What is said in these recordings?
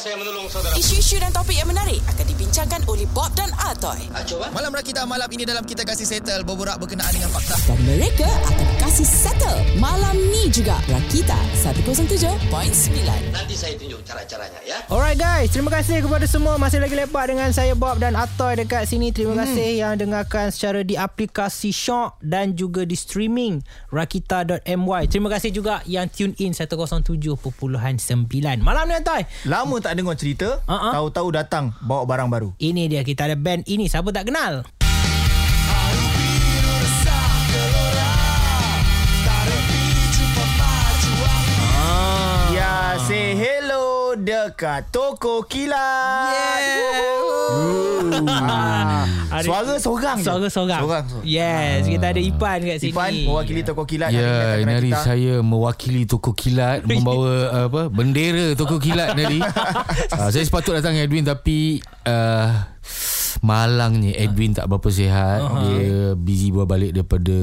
saya menolong saudara. Isu-isu dan topik yang menarik akan dibincangkan oleh Bob dan Atoy. Ah, cuba. Malam Rakita malam ini dalam kita kasih settle berborak berkenaan dengan fakta. Dan mereka akan kasih settle malam ni juga. Rakita 107.9. Nanti saya tunjuk cara-caranya ya. Alright guys, terima kasih kepada semua masih lagi lepak dengan saya Bob dan Atoy dekat sini. Terima Hmm. kasih yang dengarkan secara di aplikasi Shock dan juga di streaming rakita.my. Terima kasih juga yang tune in 107.9. Malam ni Atoy. Lama tak dengar cerita, Uh-uh. tahu-tahu datang bawa barang baru. Ini dia kita ada band ini siapa tak kenal? Dekat toko kilat. Ah, Ada- suara seorang. Suara seorang. Seorang. seorang. Yes, kita ada Ipan kat sini. Ipan mewakili toko kilat. hari Ya, ini dengan hari kita. saya mewakili toko kilat membawa uh, apa bendera toko kilat tadi. uh, saya sepatut datang dengan Edwin tapi uh, malangnya Edwin tak berapa sihat. Uh-huh. Dia busy bawa balik daripada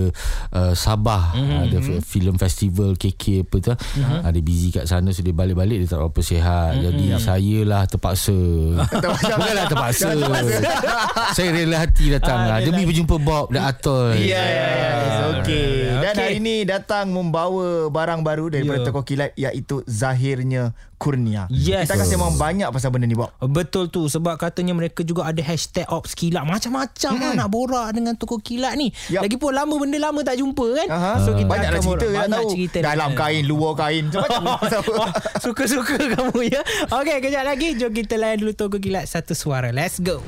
uh, Sabah. Uh-huh. Ada f- film festival KK apa tu. Uh-huh. Uh, dia busy kat sana so dia balik-balik dia tak berapa sihat. Uh-huh. Jadi saya lah terpaksa. Bukanlah terpaksa. saya rela hati datang lah demi berjumpa Bob dan. Ya, ya, ya. It's okay. Dan Okay. hari ini datang membawa barang baru daripada Ya. toko kilat iaitu Zahirnya Kurnia. Yes. Kita akan sembang banyak pasal benda ni, Bob. Betul tu sebab katanya mereka juga ada hashtag ops kilat macam-macam hmm. lah nak borak dengan toko kilat ni. Yup. Lagipun lama benda lama tak jumpa kan. Aha. So kita Banyaklah akan cerita borak. Banyak tahu. cerita Dalam dia. kain, luar kain. Macam-macam. Wah, Suka-suka kamu ya. Okey, kejap lagi jom kita layan dulu toko kilat satu suara. Let's go.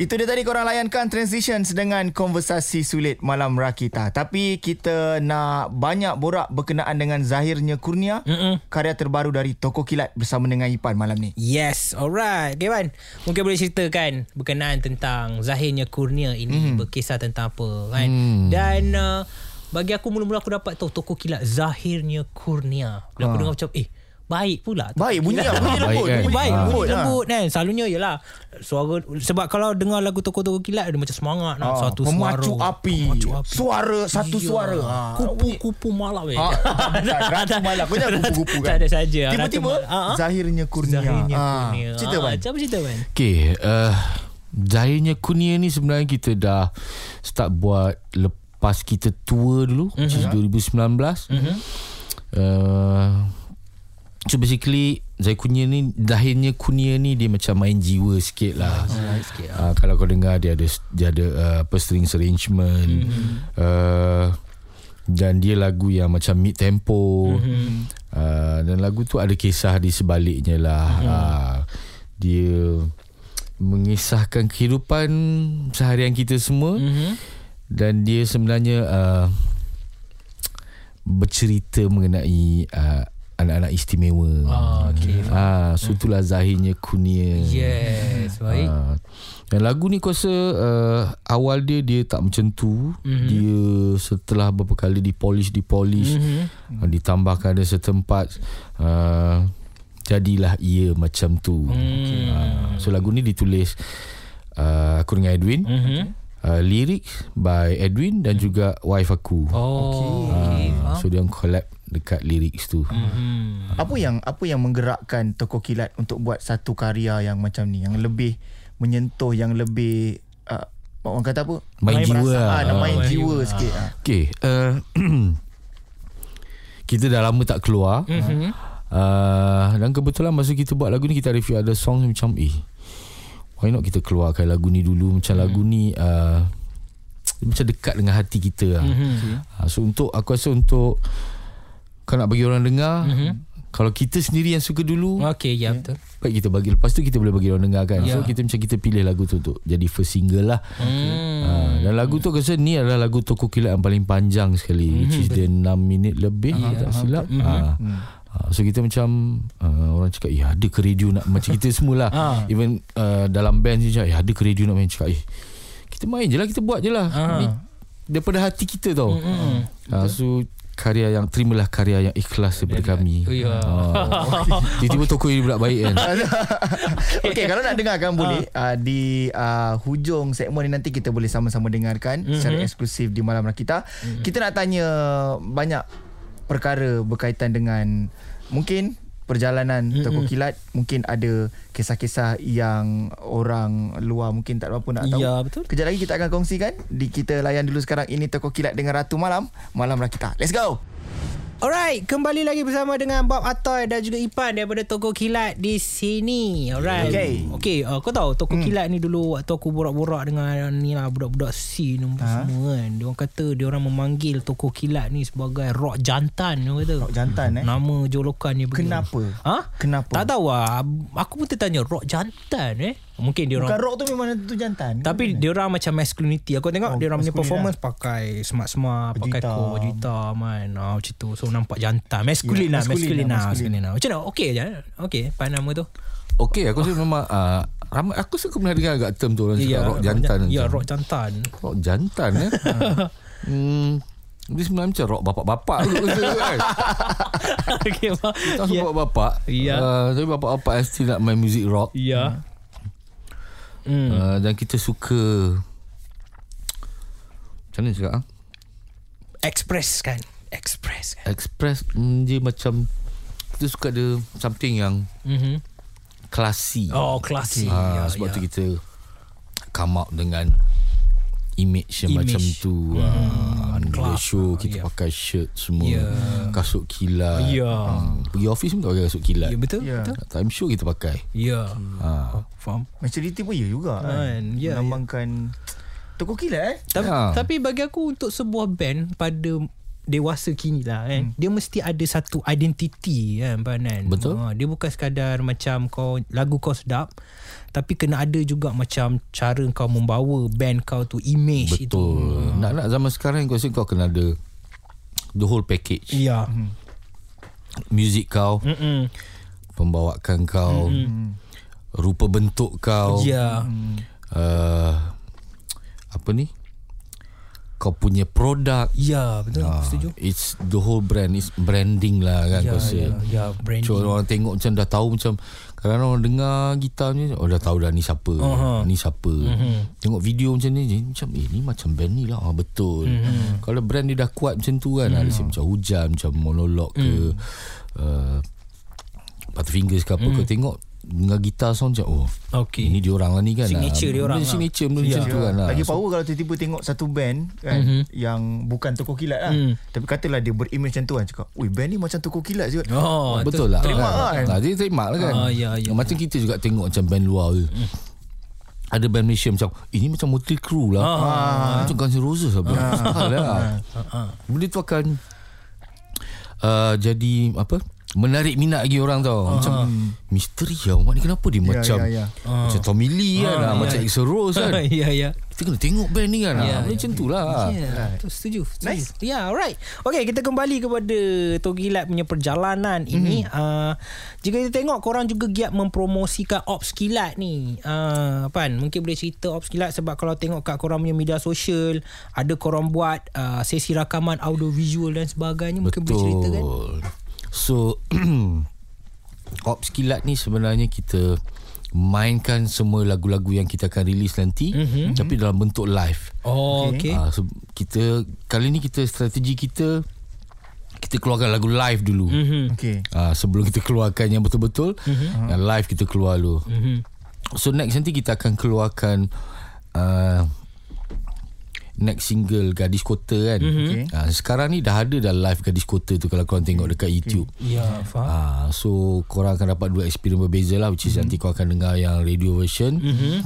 Itu dia tadi korang layankan Transitions dengan konversasi sulit malam Rakita. Tapi kita nak banyak borak berkenaan dengan Zahirnya Kurnia. Mm-mm. Karya terbaru dari Toko Kilat bersama dengan Ipan malam ni. Yes, alright. Okay, Wan. Mungkin boleh ceritakan berkenaan tentang Zahirnya Kurnia ini mm. berkisah tentang apa kan. Mm. Dan uh, bagi aku mula-mula aku dapat tahu toko kilat Zahirnya Kurnia. Bila aku Ha. dengar macam eh baik pula. Baik bunyi kilat. lah. Bunyi Baik lembut. kan? Bunyi Baik, Ah. bunyi ha. lembut kan. Selalunya ialah suara sebab kalau dengar lagu toko-toko kilat dia macam semangat nak Ah, satu memacu suara. api. Memacu api. Suara satu suara. Ha. Kupu-kupu malam eh. Ha. Ratu malam. Kau jangan kupu-kupu kan. Tak ada saja. Tiba-tiba. Ah, ah. Zahirnya Kurnia. Zahirnya Ah, Kurnia. Cerita Ah, Wan. Macam cerita Wan? Okay uh, Zahirnya Kunia ni sebenarnya kita dah Start buat Lepas kita tua dulu mm-hmm. Which is 2019 mm-hmm. uh, So basically Zahir Kunia ni Zahirnya Kunia ni Dia macam main jiwa sikit lah Right sikit. uh, Kalau kau dengar Dia ada Dia ada uh, apa Strings arrangement mm-hmm. uh, Dan dia lagu yang macam Mid tempo mm-hmm. uh, Dan lagu tu ada kisah Di sebaliknya lah mm-hmm. uh, Dia mengisahkan kehidupan seharian kita semua Mhm. dan dia sebenarnya uh, bercerita mengenai uh, anak-anak istimewa. Ah, okey. Ah, so itulah zahirnya kunia. Yes, baik. Ah, dan lagu ni aku rasa uh, awal dia dia tak macam tu. Mm-hmm. Dia setelah beberapa kali dipolish dipolish mm-hmm. uh, ditambahkan ada setempat uh, jadilah ia macam tu. Hmm. Uh, so lagu ni ditulis uh, aku dengan Edwin. Mhm. Uh, lyrics by Edwin dan juga wife aku. Oh, okey. Uh, so dia collab dekat lyrics tu. Mhm. Apa yang apa yang menggerakkan Toko Kilat untuk buat satu karya yang macam ni yang lebih menyentuh yang lebih uh, orang kata apa? Main jiwa perasaan, lah. ah, nak main Oh, main jiwa jiwa. sikit. ah. Okay uh, Kita dah lama tak keluar Mhm. uh, Dan kebetulan masa kita buat lagu ni Kita ada few other song macam Eh Why not kita keluarkan lagu ni dulu Macam lagu ni uh, Macam dekat dengan hati kita lah Mhm. uh, So untuk Aku rasa untuk Kau nak bagi orang dengar Kalau kita sendiri yang suka dulu Okey, ya betul. Baik kita bagi Lepas tu kita boleh bagi orang dengar kan Ya. So kita macam kita pilih lagu tu Untuk jadi first single lah Hmm. Ha, dan lagu tu aku rasa ni adalah lagu Toko Kilat yang paling panjang sekali mm-hmm. which is dia 6 minit lebih uh, tak silap. Ha. Ha, so kita macam uh, orang cakap ya ada ke radio nak macam kita semualah Ah. even uh, dalam band cakap ya ada ke radio nak main cakap eh kita main je lah kita buat je lah Ah. ni daripada hati kita tau Mm-mm. ha, so karya yang terimalah karya yang ikhlas daripada kami Oh, ya. ha. tiba-tiba toko ini pula baik kan Okey, kalau nak dengarkan boleh uh, di uh, hujung segmen ni nanti kita boleh sama-sama dengarkan mm-hmm. secara eksklusif di Malam Rakita. Mm-hmm. Kita nak tanya banyak perkara berkaitan dengan mungkin perjalanan mm-hmm. Toko Kilat mungkin ada kisah-kisah yang orang luar mungkin tak berapa nak tahu. Ya, betul. Kejap lagi kita akan kongsikan. Di kita layan dulu sekarang ini Toko Kilat dengan Ratu Malam, Malam Rakita. Let's go. Alright, kembali lagi bersama dengan Bob Atoy dan juga Ipan daripada Toko Kilat di sini. Alright. Okay. Okay, uh, kau tahu Toko hmm. Kilat ni dulu waktu aku borak-borak dengan ni lah budak-budak C ni ha? semua kan. Dia orang kata dia orang memanggil Toko Kilat ni sebagai rock jantan dia kata. Rock jantan eh. Nama jolokan ni begitu. Kenapa? Ha? Kenapa? Tak tahu lah. Aku pun tertanya rock jantan eh. Mungkin dia Bukan orang rock tu memang tu jantan. tapi dia orang macam masculinity. Aku tengok Oh, dia orang punya performance pakai smart-smart, pakai Bergitar. ko gitar man. Ah macam tu. So nampak jantan. Masculine Ya, lah, masculine lah, lah, masculine. lah. Macam mana? Okey je. Okey, apa nama tu? Okey, aku rasa memang uh, ramai aku suka pernah dengar agak term tu orang cakap rock jantan. Ya, macam. rock jantan. rock jantan eh. hmm. Dia sebenarnya macam rock bapak-bapak dulu rasa kan. Okey, faham. Tak yeah. bapak-bapak. Ya. Uh, tapi bapak-bapak yang still nak main music rock. Ya. Hmm. Uh, dan kita suka macam mana cakap ah? Express kan. Express kan. Express mm, dia macam kita suka ada something yang Mhm. classy. Oh, klasik. Ah, ya, sebab ya. tu kita come out dengan image yang Image. macam tu. Ah, club. Bila show kita Ya. pakai shirt semua, Ya. kasut kilat. Ya. Ah, pergi office pun tak pakai kasut kilat. Ya, betul? Ya. Betul? Time show kita pakai. Ya. Ah. Faham. Maturity pun ya juga Kan, kan. ya, Melambangkan Toko Kilat eh. Tapi, Ya. tapi bagi aku untuk sebuah band pada dewasa kini lah kan hmm. dia mesti ada satu identiti kan Panan Betul. ha, dia bukan sekadar macam kau lagu kau sedap tapi kena ada juga macam cara kau membawa band kau tu image itu Betul. Nak-nak zaman sekarang kau kau kena ada the whole package. ya Music kau, Mm-mm. pembawaan kau, rupa bentuk kau. ya Uh, apa ni? Kau punya produk. ya betul Ah, setuju It's the whole brand It's branding lah kan ya Kau rasa ya ya branding So orang tengok macam dah tahu macam Kadang-kadang orang dengar gitar ni Oh dah tahu dah ni siapa Aha. Ni siapa Mhm. Tengok video macam ni Macam eh ni macam band ni lah ah, Betul Mhm. Kalau brand dia dah kuat macam tu kan Ada mm. macam hujan Macam monolog ke Mhm. uh, Butterfingers ke apa Kau tengok Dengar gitar sound macam Oh okey ini dia orang lah ni kan Signature ah. dia orang Benda lah. Signature benda macam Ya. tu kan lah. Lagi So, power kalau tiba-tiba tengok satu band kan Mhm. yang bukan Toko Kilat lah. Hmm. Tapi katalah dia berimage macam tu kan cakap, "Ui, band ni macam Toko Kilat je." oh Betul lah Terima kan. kan? Nah, dia terima lah kan Ah, ya, ya. Macam kita juga tengok Macam band luar tu Ada band Malaysia macam Ini macam Motley Crue lah Ah. Macam Guns N' Roses lah, ah. lah. Benda tu akan uh, Jadi Apa Menarik minat lagi orang tau Macam Misteri lah Mak ni kenapa dia Ya, Macam ya, ya. Macam Tommy Lee kan Ah, ah, Macam ya. Axl Rose kan ya ya Kita kena tengok band ni kan Ya, ah, ya. Macam tu lah betul, setuju. setuju. Nice. Ya, yeah, alright. Okay, kita kembali kepada Togilat punya perjalanan mm. ini. Uh, jika kita tengok, korang juga giat mempromosikan Ops Kilat ni. Uh, Pan, mungkin boleh cerita Ops Kilat sebab kalau tengok kat korang punya media sosial, ada korang buat uh, sesi rakaman audio visual dan sebagainya. Mungkin boleh cerita kan? So Ops Kilat ni sebenarnya kita mainkan semua lagu-lagu yang kita akan release nanti mm-hmm. tapi dalam bentuk live. Oh, okay. okay. Ah, so kita kali ni kita strategi kita kita keluarkan lagu live dulu. Mm-hmm. Okey. Ah, sebelum kita keluarkan yang betul-betul Mhm. yang live kita keluar dulu. Mm-hmm. So next nanti kita akan keluarkan uh, next single Gadis Kota kan. Mhm. Okey. Ah, sekarang ni dah ada dah live Gadis Kota tu kalau korang tengok dekat YouTube. Ya, faham. Ah, so korang akan dapat dua experience berbeza lah which is mm-hmm. nanti korang akan dengar yang radio version mm-hmm.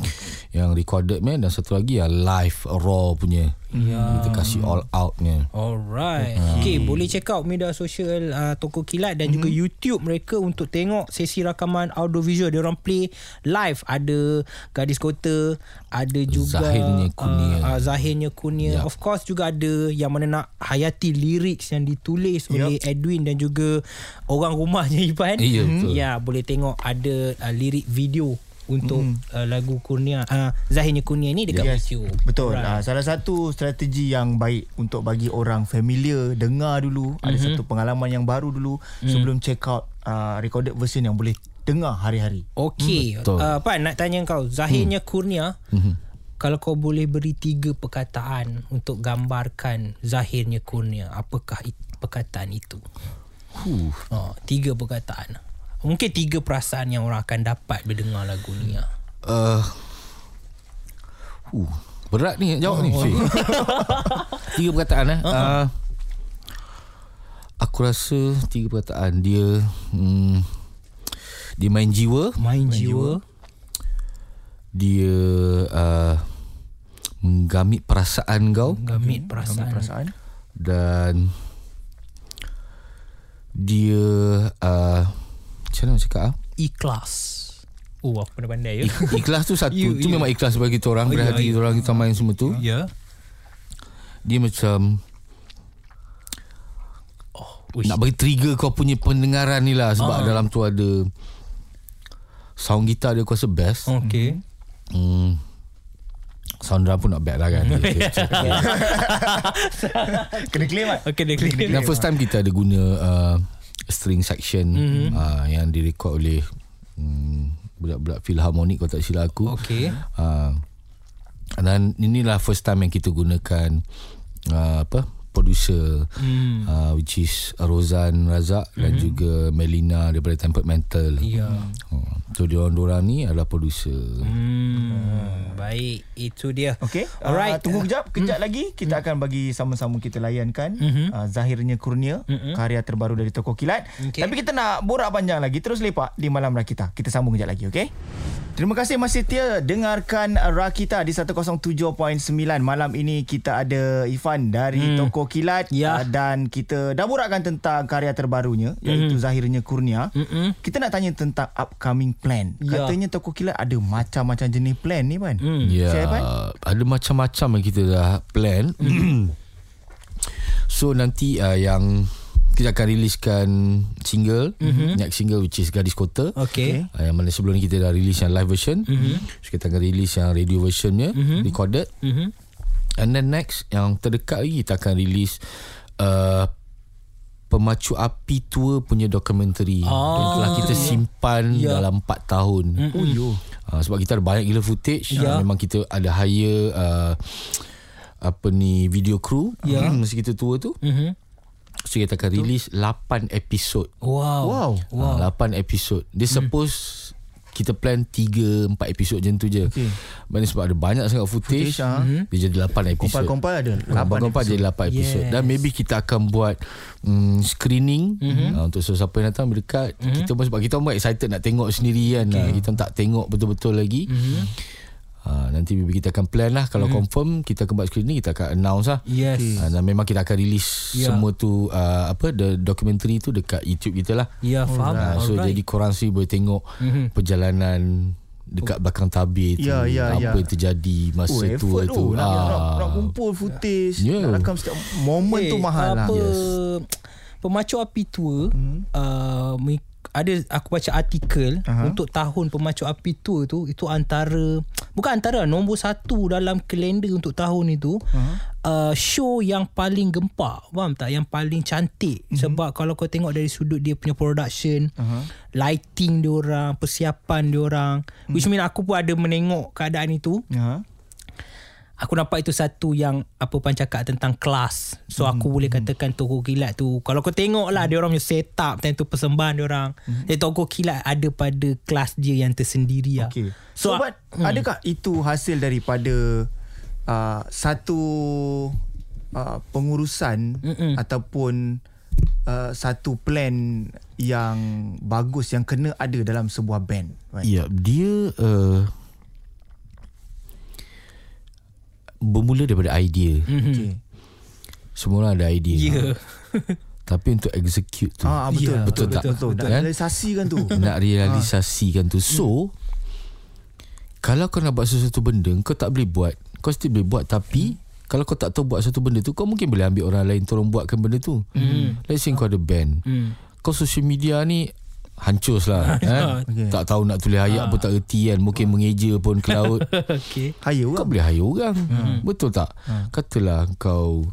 yang recorded man dan satu lagi yang live raw punya. Ya. Kita kasih all out punya. Alright. Okay, boleh check out media sosial uh, Toko Kilat dan mm-hmm. juga YouTube mereka untuk tengok sesi rakaman audio visual dia orang play live ada Gadis Kota, ada juga Zahirnya Kurnia. Uh, uh, Zahirnya Kurnia. Ya. Of course juga ada yang mana nak hayati lyrics yang ditulis Yup. oleh Edwin dan juga orang rumahnya Ipan. Ya, betul. Ya, boleh tengok ada uh, lirik video untuk mm. uh, lagu Kurnia uh, Zahirnya Kurnia ni dekat Yes. YouTube. Betul. Alright. Uh, salah satu strategi yang baik untuk bagi orang familiar dengar dulu, mm-hmm. ada satu pengalaman yang baru dulu mm. sebelum check out uh, recorded version yang boleh dengar hari-hari. Okey. betul. Uh, Pan nak tanya kau, Zahirnya hmm. Kurnia, Mhm. kalau kau boleh beri tiga perkataan untuk gambarkan Zahirnya Kurnia, apakah it, perkataan itu? Huh. Oh, tiga perkataan. Mungkin tiga perasaan yang orang akan dapat bila dengar lagu ni lah. uh, uh, Berat ni jawab ni Syed. Tiga perkataan eh uh, Aku rasa Tiga perkataan Dia hmm, Dia main jiwa Main, jiwa. Dia uh, Menggamit perasaan kau Gamit perasaan. Perasaan. Dan Dia uh, Macam mana cakap ah? Ikhlas. Oh aku pernah pandai ya. Ik- Ikhlas tu satu You- Tu you- memang ikhlas bagi kita orang Oh, ya, Berhati ya. kita orang Kita main semua tu Ya. Dia macam Uish. Nak bagi trigger kau punya pendengaran ni lah Sebab Ah. dalam tu ada Sound gitar dia aku rasa best Okay. hmm. Sound drum pun not bad lah kan Kena claim kan? Okay dia clear. Dan first time kita ada guna uh, String section Mhm. uh, Yang direkod oleh um, Budak-budak Philharmonic Kalau tak silap aku Okay. uh, Dan inilah first time yang kita gunakan uh, Apa Producer Hmm. uh, Which is Rozan Razak Dan juga Melina Daripada Temperamental Ya. uh, So diorang-diorang ni adalah producer Hmm. Baik, itu dia. Okey. Alright. Uh, tunggu kejap. Kejap lagi kita akan bagi sama-sama kita layankan Mhm. uh, Zahirnya Kurnia, karya terbaru dari Toko Kilat. Okey. Tapi kita nak borak panjang lagi. Terus lepak di Malam Rakita. Kita sambung kejap lagi, okey? Terima kasih masih setia dengarkan Rakita di 107.9. Malam ini kita ada Ifan dari Toko Kilat Ya. uh, dan kita dah borakkan tentang karya terbarunya iaitu Zahirnya Kurnia. Mm-mm. Kita nak tanya tentang upcoming plan. Ya. Katanya Toko Kilat ada macam-macam jenis plan ni, Pan. Hmm. Ya, Pan? ada macam-macam yang kita dah plan. so nanti uh, yang kita akan riliskan single, mm-hmm. next single which is Gadis Kota. Okay. Uh, yang mana sebelum ni kita dah release yang live version. Mm-hmm. So kita akan release yang radio versionnya mm-hmm. recorded. Mhm. And then next yang terdekat lagi kita akan release uh, Pemacu Api Tua punya dokumentari Ah. yang telah kita simpan Ya. dalam 4 tahun. Oh, yo. Uh, sebab kita ada banyak gila footage Ya. uh, Memang kita ada hire uh, Apa ni Video crew Ya. Masa kita tua tu Mhm. So kita akan release 8 episod Wow. Wow. wow. uh, 8 episod Dia suppose Kita plan 3-4 episod macam tu je Okey. Maknanya sebab ada banyak sangat footage, Footage, ah. Dia jadi 8 episod Kompal-kompal ada Kompal-kompal jadi 8 episod Yes. Dan maybe kita akan buat um, Screening mm-hmm. uh, Untuk sesiapa yang datang Berdekat mm-hmm. Kita pun sebab kita pun excited Nak tengok sendiri kan okay. Kita tak tengok betul-betul lagi mm-hmm. Uh, Nanti maybe kita akan plan lah Kalau mm-hmm. confirm Kita akan buat screening Kita akan announce lah Yes. uh, Dan memang kita akan release Ya. Semua tu uh, Apa The documentary tu Dekat YouTube kita lah Ya, faham. uh, So Alright. jadi korang sendiri boleh tengok Mhm. Perjalanan Dekat belakang tabir tu Ya, ya, Apa ya. yang terjadi Masa Oh, tua tu tu. Nak, nak, Ah. nak kumpul footage. Ya. Nak rakam setiap moment tu Eh, mahal lah. apa, Yes. Pemacu api tua Hmm. uh, ada aku baca artikel Aha. untuk tahun pemacu api tua tu itu antara bukan antara nombor satu dalam kalender untuk tahun itu uh, show yang paling gempak faham tak yang paling cantik Mhm. sebab kalau kau tengok dari sudut dia punya production Aha. lighting dia orang persiapan dia orang Hmm. which mean aku pun ada menengok keadaan itu Ha. Aku nampak itu satu yang apa pan cakap tentang kelas. So aku boleh katakan toko kilat tu kalau kau tengok lah dia orang punya setup time tu persembahan dia orang. Dia toko kilat ada pada kelas dia yang tersendiri lah. Okay. So, So, but hmm. adakah itu hasil daripada uh, satu uh, pengurusan Mm-mm. ataupun uh, satu plan yang bagus yang kena ada dalam sebuah band? Right? Ya, dia uh, bermula daripada idea. Okay. Semua orang ada idea. Ya. Tapi untuk execute tu, Ah, betul, Ya, betul, betul tak? betul, betul. Nak Kan? realisasikan tu. nak realisasikan tu. So, kalau kau nak buat sesuatu benda, kau tak boleh buat. Kau still boleh buat tapi kalau kau tak tahu buat satu benda tu, kau mungkin boleh ambil orang lain tolong buatkan benda tu. Mm. Let's say kau ada band. Hmm. Kau social media ni hancur lah eh? Okay. Tak tahu nak tulis ayat pun tak erti kan? Mungkin mengeja pun ke laut okay. Hire Kau orang. boleh hire orang. Betul tak? Katalah kau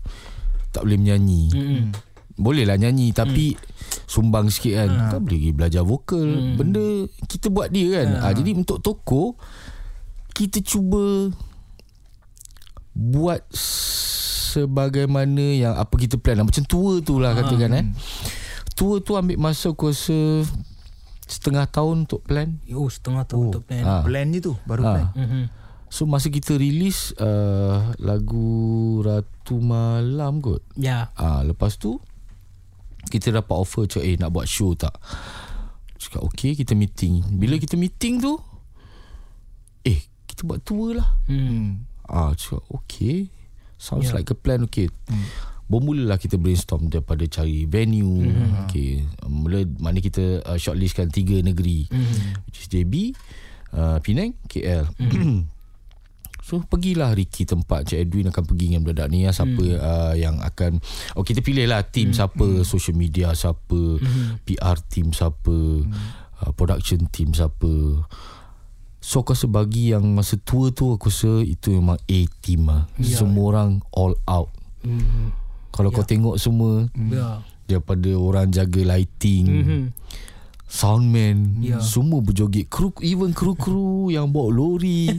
Tak boleh menyanyi. Hmm. Boleh lah nyanyi Tapi Sumbang sikit kan? Kau boleh pergi belajar vokal. Benda Kita buat dia kan? Ah, Jadi untuk toko Kita cuba Buat Sebagaimana yang Apa kita plan lah. Macam tua tu lah Katakan eh. Tua tu ambil masa Aku rasa setengah tahun untuk plan. Oh setengah tahun untuk plan Ah. Plan je tu Baru Ah. plan Mhm. So masa kita release uh, lagu Ratu Malam kot. Ya Ah, lepas tu kita dapat offer cakap eh nak buat show tak? Cakap okey kita meeting. Bila kita meeting tu eh kita buat tour lah. hmm. Ah, cakap okey. Sounds yeah. like a plan okay. Hmm. Bermulalah kita brainstorm daripada cari venue. Hmm. Okay. Mula mana kita uh, shortlistkan tiga negeri. Hmm. Which is JB, uh, Penang, KL. Hmm. So pergilah Ricky tempat Cik Edwin akan pergi dengan budak ni ya, Siapa hmm. uh, yang akan Oh kita pilih lah Team hmm. siapa hmm. Social media siapa hmm. PR team siapa hmm. uh, Production team siapa So aku rasa bagi yang Masa tour tu Aku rasa Itu memang A team lah yeah. Semua orang All out Hmm. Kalau yeah. kau tengok semua Ya. Daripada orang jaga lighting Mhm. Soundman Ya. Semua berjoget. Kru, Even kru-kru Yang bawa lori.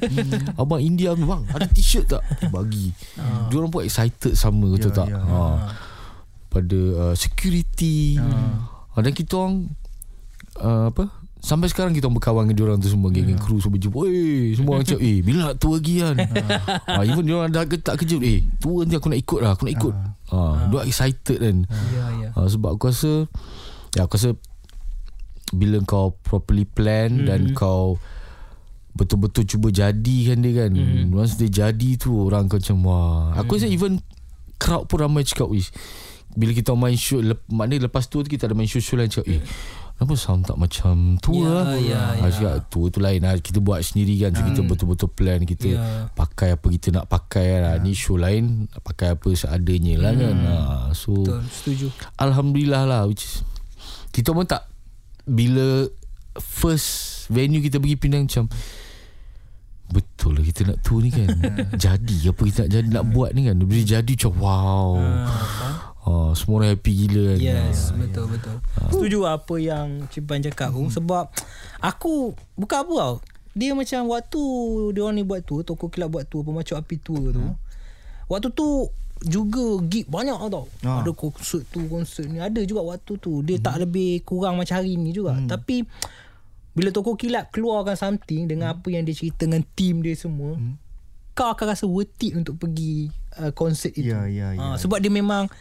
Abang India Bang ada t-shirt tak? Bagi. Uh. Diorang pun excited sama Betul Ya, tak? ya. ha. Pada uh, security. Uh. Dan kita orang uh, Apa? Sampai sekarang kita orang berkawan dengan diorang tu semua Geng-geng kru semua jumpa. Eh semua orang cakap Eh bila nak tour lagi kan? Ha, Even diorang dah tak kejut Eh tour nanti aku nak ikut lah Aku nak ikut. Ha, Diorang excited kan. Ya ya. Ha, Sebab aku rasa Ya aku rasa Bila kau properly plan mm-hmm. Dan kau Betul-betul cuba jadikan dia kan. Mm-hmm. Once dia jadi tu Orang akan macam Wah. Aku rasa even Crowd pun ramai cakap Wish. Bila kita main show lep, Maknanya lepas tu Kita ada main show-show lain Cakap eh Kenapa sound tak macam tu Ya, lah? ya, Ah, ya. Cakap tu tu lain lah. Kita buat sendiri kan so, Kita betul-betul plan Kita Ya. pakai apa kita nak pakai lah. Ni show lain Pakai apa seadanya lah kan. Ah, So Betul setuju. Alhamdulillah lah which is, Kita pun tak Bila First Venue kita pergi Penang macam Betul lah kita nak tour ni kan. Jadi apa kita nak jadi Nak buat ni kan. Bila jadi macam wow oh, Semua orang happy gila kan? Yes betul betul. Setuju apa yang Cipan cakap tu Sebab Aku Bukan apa tau. Dia macam waktu Dia orang ni buat tour Toko Kilap buat tour Pemacuk Api tour tu. Waktu tu juga gig banyak tau Ah. Ada konsert tu Konsert ni. Ada juga waktu tu. Dia tak lebih kurang macam hari ni juga. Tapi Bila Toko Kilap keluarkan something Dengan apa yang dia cerita Dengan team dia semua Kau akan rasa worth it Untuk pergi uh, Konsert itu. Ya, ya, ya. Ah, Sebab dia memang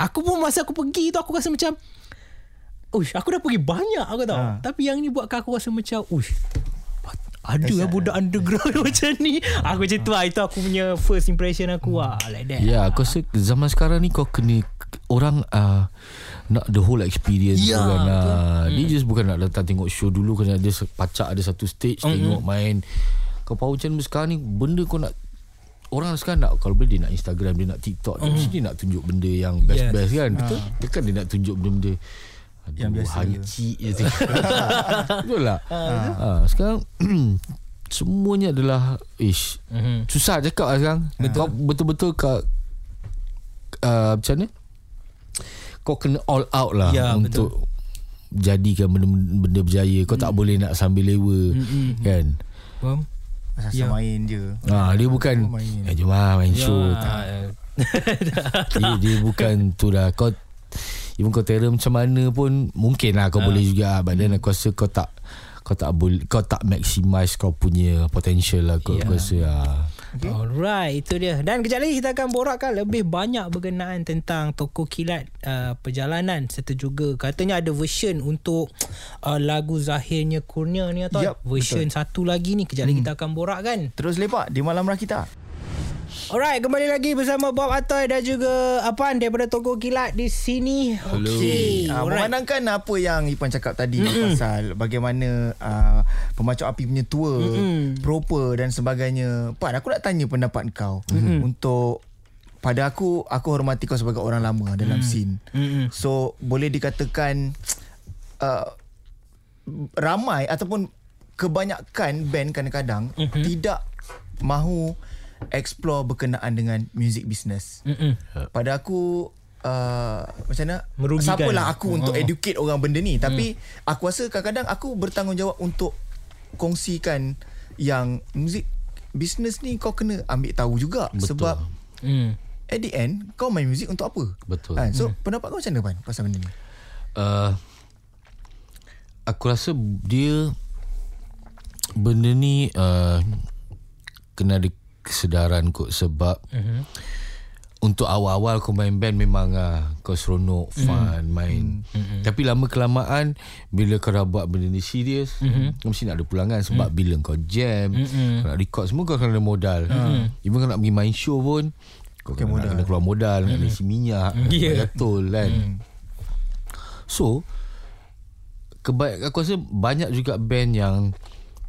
Aku pun masa aku pergi tu Aku rasa macam Uish, aku dah pergi banyak aku tahu. Ha. Tapi yang ni buatkan aku rasa macam Uish, ada lah budak underground macam ni. Aku macam tu lah. Itu aku punya first impression aku lah. Like that. Ya aku rasa Zaman sekarang ni Kau kena Orang uh, Nak the whole experience Ya, tu kan betul. uh, Dia just bukan nak datang tengok show dulu Kena ada pacak Ada satu stage Mm-mm. Tengok main Kau power channel sekarang ni Benda kau nak Orang sekarang nak Kalau boleh dia nak Instagram Dia nak TikTok mm. Mesti dia nak tunjuk benda Yang best-best kan Betul Dia kan dia nak tunjuk benda-benda Aduh, Yang biasa hancik je tu. Betul tak? ha, sekarang semuanya adalah ish. Mhm. Susah cakap lah sekarang. Betul. Kau betul-betul kau uh, macam mana? Kau kena all out lah Ya, untuk jadikan benda-benda berjaya. Kau tak boleh nak sambil lewa Mm-mm. kan? Faham? Asal Ya. main je Ha, dia bukan main. eh, jom lah main show. Tak. Ya. Dia, dia bukan tu lah Kau Even kau terror macam mana pun Mungkin lah kau boleh juga But then aku rasa kau tak Kau tak boleh Kau tak maximize Kau punya potential lah Kau, Ya. aku rasa lah Okay. Alright, itu dia. Dan kejap lagi kita akan borakkan lebih banyak berkenaan tentang toko kilat uh, perjalanan serta juga katanya ada version untuk uh, lagu Zahirnya Kurnia ni atau Yup, version satu lagi ni kejap lagi kita akan borakkan. Terus lepak di Malam Rakita Alright, kembali lagi bersama Bob Atoy dan juga Apan daripada Toko Kilat di sini. Okey. Alright. memandangkan apa yang Ipan cakap tadi mm pasal bagaimana uh, pemacuk api punya tour, Mm-mm. proper dan sebagainya. Pan, aku nak tanya pendapat kau Mm-mm. untuk pada aku aku hormati kau sebagai orang lama dalam scene. Mm-mm. So boleh dikatakan uh, ramai ataupun kebanyakan band kadang-kadang Mhm. tidak mahu explore berkenaan dengan music business. Mm-mm. Pada aku uh, macam mana Merugikan. siapalah aku untuk Oh. educate orang benda ni tapi aku rasa kadang-kadang aku bertanggungjawab untuk kongsikan yang muzik business ni kau kena ambil tahu juga Betul. sebab Mm. at the end kau main muzik untuk apa Betul. kan? so pendapat kau macam mana Pan pasal benda ni uh, aku rasa dia benda ni uh, kena ada kesedaran kot sebab uh-huh. untuk awal-awal kau main band memang uh, kau seronok fun mm. main mm-hmm. tapi lama kelamaan bila kau dah buat benda ni serius mm-hmm. kau mesti nak ada pulangan sebab mm. bila kau jam mm-hmm. kau nak record semua kau kena ada modal mm. even kau nak pergi main show pun kau kena, modal. kena keluar modal mm. nak isi minyak Yeah. betul kan mm. so kebaik aku rasa banyak juga band yang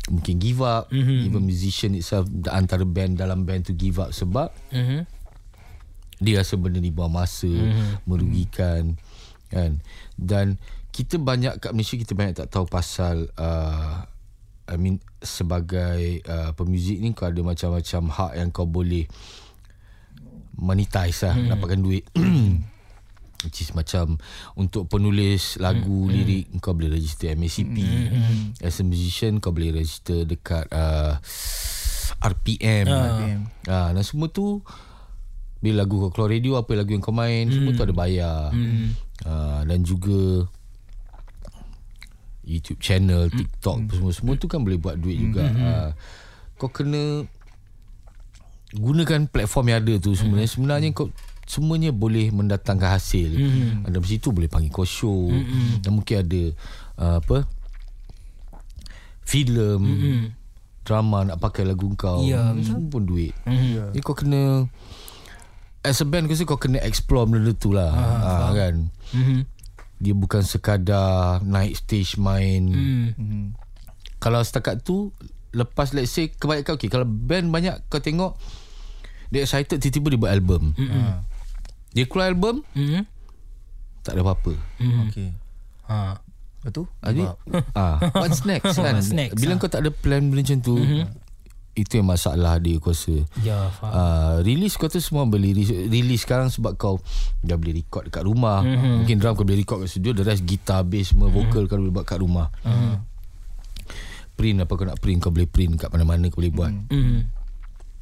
mungkin give up mm-hmm. even musician itself antara band dalam band tu give up sebab Mhm. dia rasa benda ni buang masa mm-hmm. merugikan kan dan kita banyak kat Malaysia kita banyak tak tahu pasal uh, I mean sebagai uh, pemuzik ni kau ada macam-macam hak yang kau boleh monetize lah mm. dapatkan duit which is macam untuk penulis lagu mm. lirik kau boleh register MACP mm. as a musician kau boleh register dekat uh, RPM RPM. Ah, dan semua tu bila lagu kau keluar radio apa lagu yang kau main mm. semua tu ada bayar. Mm. Ah, dan juga YouTube channel, TikTok mm. semua semua tu kan boleh buat duit mm. juga. Ah, kau kena gunakan platform yang ada tu sebenarnya mm. sebenarnya kau semuanya boleh mendatangkan hasil. Mm. Dan situ boleh panggil kau show. Mm. Dan mungkin ada uh, apa? filem, mm. drama nak pakai lagu kau. Ya, semua pun duit. Mm. Jadi kau kena as a band kau kena explore benda tu lah. Ha, kan. Mhm. Dia bukan sekadar naik stage main. Hmm. Kalau setakat tu lepas let's say kebanyakan okay, kalau band banyak kau tengok dia excited tiba-tiba dia buat album. Ha. Dia keluar album Mhm. tak ada apa-apa. Okey. Ha. Betul? Jadi ah, what's next kan? What's next, Bila ah. kau tak ada plan benda macam tu, itu yang masalah dia aku rasa. Ya, faham. Uh, release kau tu semua boleh release, release sekarang sebab kau dah boleh record dekat rumah. Mm-hmm. Mungkin drum kau boleh record kat studio, the rest gitar, bass semua, vocal kau boleh buat kat rumah. Mm-hmm. Print apa kau nak print kau boleh print kat mana-mana kau boleh buat. Mm. Mhm.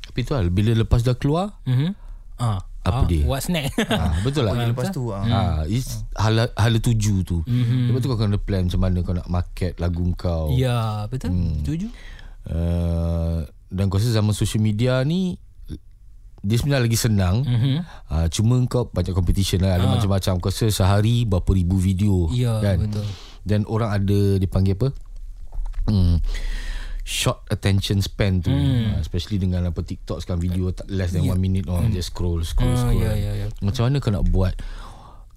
Tapi tu lah bila lepas dah keluar, Mhm. Ah. Apa ah, dia? What's next? ah, betul lah. Lepas tu ah. Ah, is hala hala tuju tu. Mm-hmm. Lepas tu kau kena plan macam mana kau nak market lagu kau. ya, betul. Setuju. Uh, dan kau rasa zaman social media ni dia sebenarnya lagi senang mm-hmm. uh, cuma kau banyak competition lah ada Ah. macam-macam kau rasa sehari berapa ribu video Ya, kan betul. dan orang ada dipanggil apa hmm, short attention span tu mm. uh, especially dengan apa TikTok sekarang video tak less than yeah. one minute orang just scroll scroll Ah, scroll ya, ya, ya. macam mana kau nak buat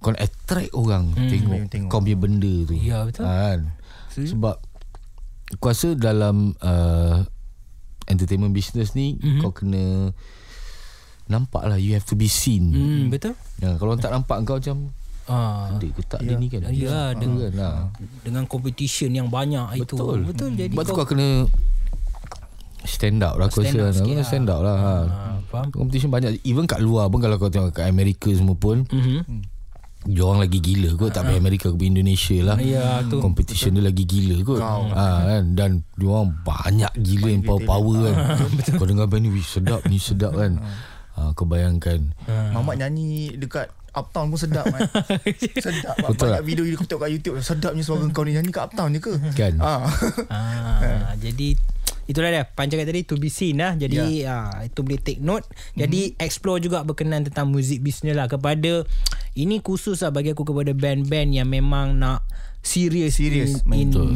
kau nak attract orang mm. tengok, Tengok. kau punya benda tu Ya, betul. Ah, kan sebab aku rasa dalam uh, entertainment business ni mm-hmm. kau kena nampak lah you have to be seen mm. Hmm, betul. ya, kalau orang tak nampak kau macam Ah. ada ke tak dia ni kan Ya, dengan kan ha. dengan competition yang banyak itu. Betul. Betul. Jadi sebab tu kau kena stand out lah aku Stand rasa out sikit Kau kena lah. stand out lah ha. Ah, faham. competition banyak even kat luar pun kalau kau tengok kat Amerika semua pun Mhm. dia orang lagi gila kot tak payah Amerika ke Indonesia lah Ya, tu. competition dia lagi gila kot ha, kan dan dia orang banyak gila yang power-power kan kau dengar band ni "Wih, sedap ni sedap kan ha, kau bayangkan Mamat nyanyi dekat Uptown pun sedap kan. sedap Betul Banyak tak? video aku tengok kat YouTube Sedapnya suara kau ni Nyanyi kat Uptown je ke Kan? ah. Ah, jadi itulah dia Pan cakap tadi to be seen lah. Jadi ah, itu boleh take note. Jadi explore juga berkenaan tentang music business lah kepada ini khusus lah bagi aku kepada band-band yang memang nak serious Serious, in, in, betul.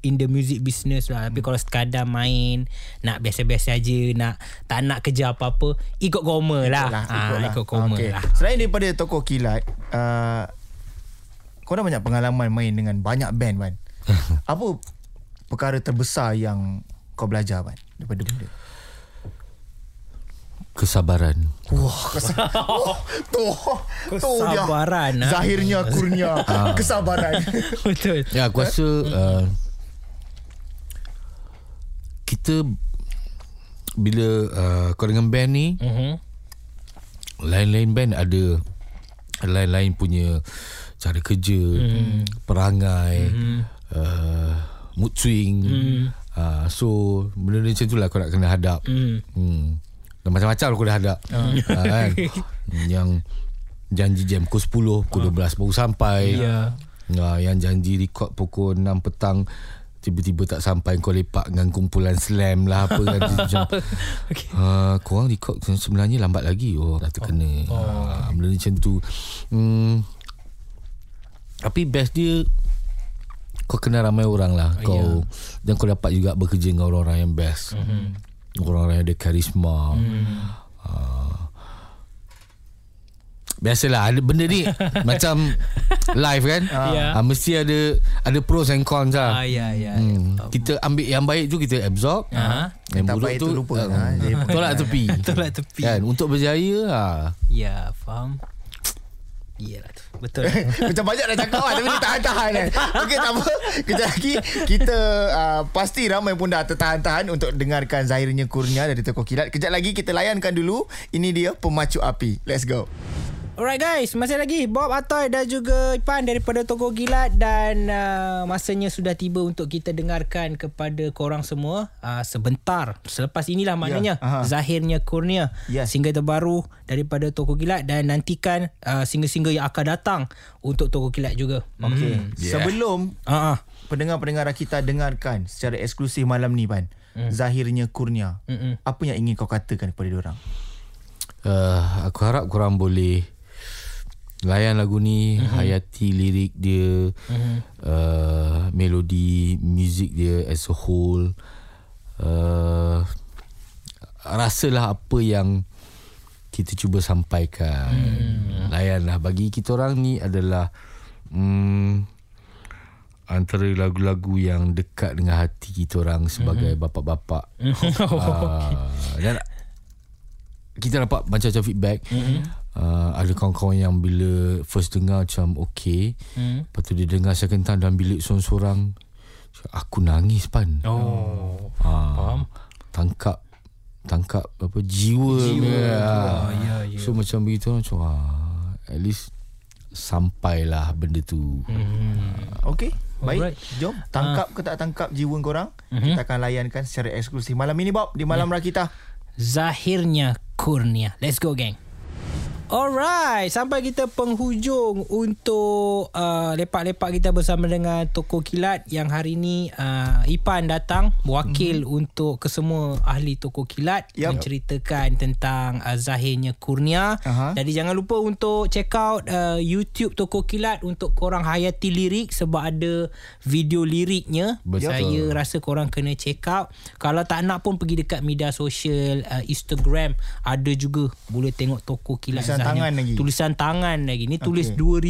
in the music business lah. Tapi kalau sekadar main nak biasa-biasa aja nak tak nak kerja apa-apa ikut koma lah. lah, Ah, ikutlah. ikut koma Okey. lah. Selain daripada tokoh kilat uh, Kau dah banyak pengalaman main dengan banyak band kan Apa perkara terbesar yang kau belajar kan Daripada benda kesabaran Wah, kes- oh, tu, tu dia. Kesabaran, ah. Zahirnya kurnia kesabaran. Betul. Ya aku rasa uh, kita bila uh, kau dengan band ni Mhm. lain-lain band ada lain-lain punya cara kerja, mm. perangai, mm. uh, mood swing. Mm. Uh, so benda macam tu lah kau nak kena hadap. Mm. Hmm. Dan macam-macam aku dah hadap. Uh. kan? Yang janji jam pukul 10, pukul 12 baru sampai. Ya. Ah, yang janji record pukul 6 petang tiba-tiba tak sampai kau lepak dengan kumpulan slam lah apa kan macam Okay. uh, korang record sebenarnya lambat lagi oh dah terkena oh, oh, okay. benda ni macam tu hmm, tapi best dia kau kenal ramai orang lah Oh, kau ya. dan kau dapat juga bekerja dengan orang-orang yang best mm-hmm. Orang-orang yang ada karisma mm. uh, Biasalah ada benda ni macam live kan. Ya. Ah, mesti ada ada pros and cons lah. Ah, ya, ya. Hmm. Kita ambil yang baik tu kita absorb. Aha. Yang tak buruk tu tu lupa. ah, Ha, jadi tolak tepi. Tolak tepi. Kan untuk berjaya ah. Ya, faham. Iyalah tu. Betul. Macam banyak dah cakap kan Tapi dia tahan-tahan kan Okey tak apa. Kejap lagi Kita uh, Pasti ramai pun dah tertahan-tahan Untuk dengarkan Zahirnya Kurnia Dari Toko Kilat. Kejap lagi kita layankan dulu. Ini dia Pemacu Api. Let's go Alright guys, masih lagi Bob Atoy dan juga Ipan daripada Toko Gilat dan uh, masanya sudah tiba untuk kita dengarkan kepada korang semua uh, sebentar. Selepas inilah maknanya aha. Zahirnya Kurnia. Yes. Single terbaru daripada Toko Gilat dan nantikan uh, single-single yang akan datang untuk Toko Gilat juga. Okey Hmm. Yeah. Sebelum ah. Pendengar-pendengar kita dengarkan Secara eksklusif malam ni Pan Zahirnya Kurnia Mm-mm. Apa yang ingin kau katakan kepada diorang Uh, aku harap korang boleh layan lagu ni, mm-hmm. hayati lirik dia, mm-hmm. uh, melodi, muzik dia as a whole. Uh, rasalah apa yang kita cuba sampaikan. Mm. Layanlah bagi kita orang ni adalah mm, antara lagu-lagu yang dekat dengan hati kita orang sebagai mm-hmm. bapa-bapa. uh, dan kita dapat macam-macam feedback. Mm-hmm. Uh, ada kawan-kawan yang bila first dengar macam okay. Mm. Lepas tu dia dengar second time dalam bilik seorang-seorang. Aku nangis pan. Oh. Ah, Faham. Tangkap tangkap apa jiwa. jiwa Ah, ya, ya. So macam begitu macam ah, at least sampailah benda tu. Hmm. Okey Baik Alright. Jom Tangkap ke tak tangkap Jiwa korang Kita akan layankan Secara eksklusif Malam ini Bob Di Malam Rakita Zahirnya Kurnia. Let's go gang. Alright, sampai kita penghujung untuk uh, lepak-lepak kita bersama dengan Toko Kilat yang hari ni uh, Ipan datang wakil mm-hmm. untuk kesemua ahli Toko Kilat Yup. menceritakan tentang uh, Zahirnya Kurnia. Aha. Jadi jangan lupa untuk check out uh, YouTube Toko Kilat untuk korang hayati lirik sebab ada video liriknya. Betul. Saya rasa korang kena check out. Kalau tak nak pun pergi dekat media sosial uh, Instagram ada juga boleh tengok Toko Kilat Zahirnya. Tangan lagi. Tulisan tangan lagi. Ni tulis Okey.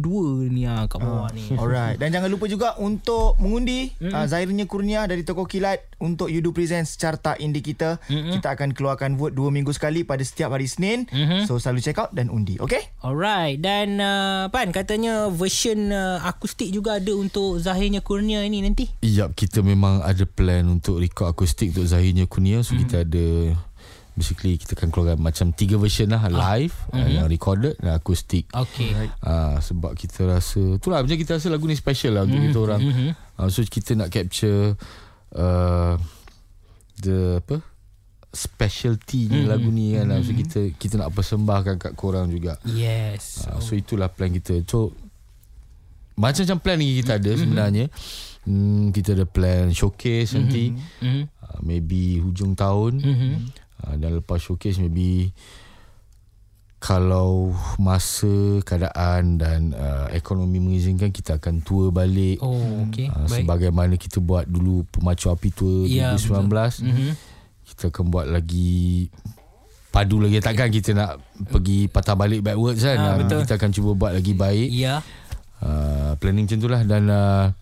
2002 ni ah kat bawah ni. Alright Dan jangan lupa juga Untuk mengundi mm. uh, Zahirnya Kurnia Dari Toko Kilat Untuk Yudu Presents Carta Indie kita mm-hmm. Kita akan keluarkan vote Dua minggu sekali Pada setiap hari Senin mm-hmm. So selalu check out Dan undi Okay Alright dan uh, Pan katanya version uh, akustik juga ada untuk Zahirnya Kurnia ini nanti. Yap, kita memang ada plan untuk record akustik untuk Zahirnya Kunia. So, mm. kita ada basically kita akan keluarkan macam tiga version lah live ah. yang recorded dan akustik. Okay. Ah, sebab kita rasa itulah macam kita rasa lagu ni special lah untuk kita orang. Ah, so kita nak capture uh, the apa specialty ni lagu ni kan. So kita kita nak persembahkan kat korang juga. Yes. Ah, so itulah plan kita. So macam-macam plan ni kita ada sebenarnya. Hmm, kita ada plan showcase nanti. Mhm. Uh, maybe hujung tahun. Mhm. Uh, dan lepas showcase maybe kalau masa keadaan dan uh, ekonomi mengizinkan kita akan tour balik. Oh, okay. Uh, Baik. sebagaimana kita buat dulu pemacu api tour Ya, 2019. Mhm. Kita akan buat lagi padu lagi takkan kita nak pergi patah balik backwards kan. Ah, Uh, betul. kita akan cuba buat lagi baik. Ya. Uh, planning macam itulah dan uh,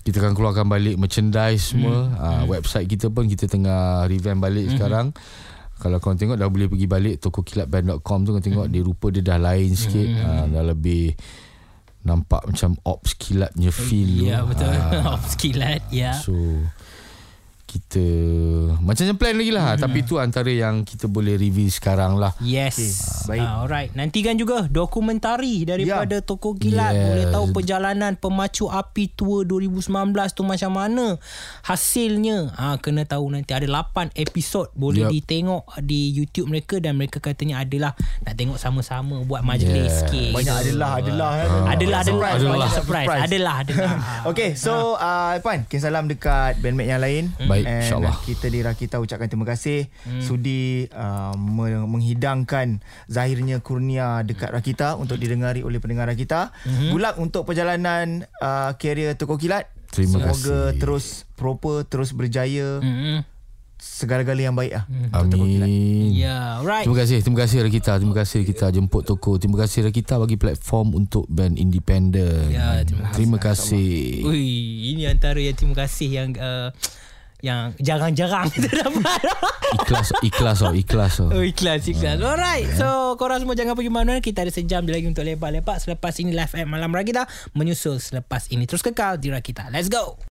kita akan keluarkan balik merchandise semua. Hmm. Uh, website kita pun kita tengah revamp balik sekarang. Kalau korang tengok dah boleh pergi balik tokokilatband.com tu korang tengok dia rupa dia dah lain sikit. Uh, dah lebih nampak macam ops kilatnya feel. Ya, tu. betul. Ah, Off skilat. Ya. So kita macam-macam plan lagi lah. Tapi tu antara yang kita boleh review sekarang lah. Yes. Baik. Ah, alright. Nantikan juga dokumentari daripada Ya. Toko Kilat. Yes. Boleh tahu perjalanan pemacu api tua 2019 tu macam mana. Hasilnya ah kena tahu nanti ada 8 episod boleh Yup. ditengok di YouTube mereka dan mereka katanya adalah nak tengok sama-sama buat majlis Yeah. sikit. Banyak adalah adalah eh. Adalah adalah Surprise, adalah banyak surprise. Adalah adalah. Okay so uh, Irfan Kirim salam dekat bandmate yang lain Baik, And insyaAllah. Kita di Rakita ucapkan terima kasih Sudi uh, me- menghidangkan Zahirnya kurnia dekat Rakita Untuk didengari oleh pendengar Rakita Good luck untuk perjalanan uh, Karier Toko Kilat Terima Semoga kasih. terus proper Terus berjaya Mm-mm. Segala-gala yang baik lah Amin. Ya, right. Terima kasih, terima kasih Rakita. Terima kasih kita jemput toko. Terima kasih Rakita bagi platform untuk band independen. Ya, terima kasih. terima kasih. Ui, ini antara yang terima kasih yang uh, yang jarang-jarang kita dapat. Ikhlas, ikhlas oh, ikhlas oh. Oh ikhlas ikhlas. Alright So korang semua jangan pergi mana Kita ada sejam lagi untuk lepak-lepak. Selepas ini live at Malam Rakita Menyusul selepas ini. Terus kekal di Rakita Let's go